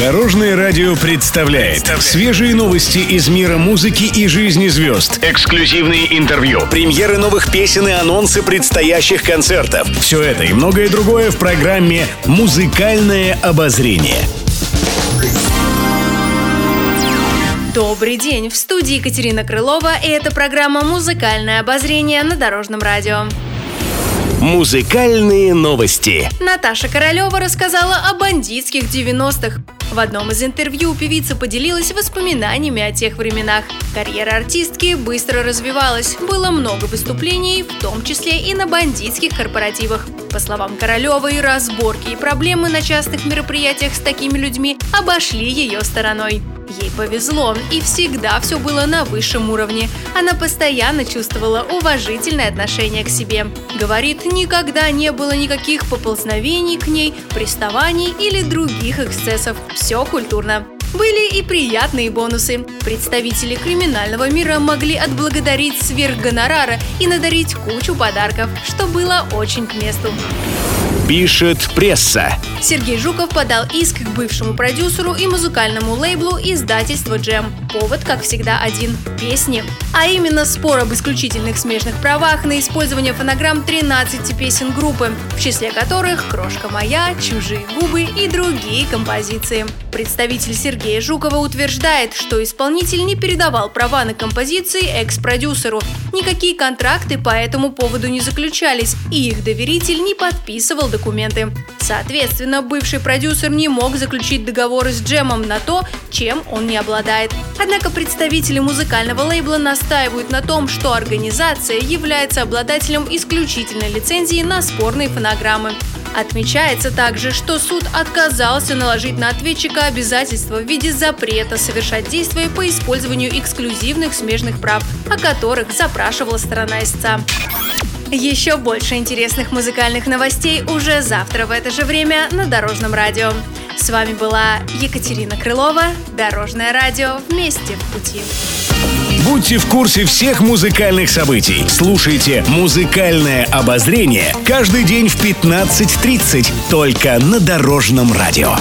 Дорожное радио представляет свежие новости из мира музыки и жизни звезд. Эксклюзивные интервью, премьеры новых песен и анонсы предстоящих концертов. Все это и многое другое в программе «Музыкальное обозрение». Добрый день! В студии Екатерина Крылова, и это программа «Музыкальное обозрение» на Дорожном радио. Музыкальные новости. Наташа Королева рассказала о бандитских 90-х. В одном из интервью певица поделилась воспоминаниями о тех временах. Карьера артистки быстро развивалась, было много выступлений, в том числе и на бандитских корпоративах. По словам Королевой, разборки и проблемы на частных мероприятиях с такими людьми обошли ее стороной. Ей повезло, и всегда все было на высшем уровне. Она постоянно чувствовала уважительное отношение к себе. Говорит, никогда не было никаких поползновений к ней, приставаний или других эксцессов. Все культурно. Были и приятные бонусы. Представители криминального мира могли отблагодарить сверх гонорара и надарить кучу подарков, что было очень к месту пишет пресса. Сергей Жуков подал иск к бывшему продюсеру и музыкальному лейблу издательства «Джем». Повод, как всегда, один – песни. А именно спор об исключительных смежных правах на использование фонограмм 13 песен группы, в числе которых «Крошка моя», «Чужие губы» и другие композиции. Представитель Сергея Жукова утверждает, что исполнитель не передавал права на композиции экс-продюсеру. Никакие контракты по этому поводу не заключались, и их доверитель не подписывал документы. Соответственно, бывший продюсер не мог заключить договоры с Джемом на то, чем он не обладает. Однако представители музыкального лейбла настаивают на том, что организация является обладателем исключительной лицензии на спорные фонограммы. Отмечается также, что суд отказался наложить на ответчика обязательства виде запрета совершать действия по использованию эксклюзивных смежных прав, о которых запрашивала сторона истца. Еще больше интересных музыкальных новостей уже завтра в это же время на Дорожном радио. С вами была Екатерина Крылова, Дорожное радио «Вместе в пути». Будьте в курсе всех музыкальных событий. Слушайте «Музыкальное обозрение» каждый день в 15.30 только на Дорожном радио.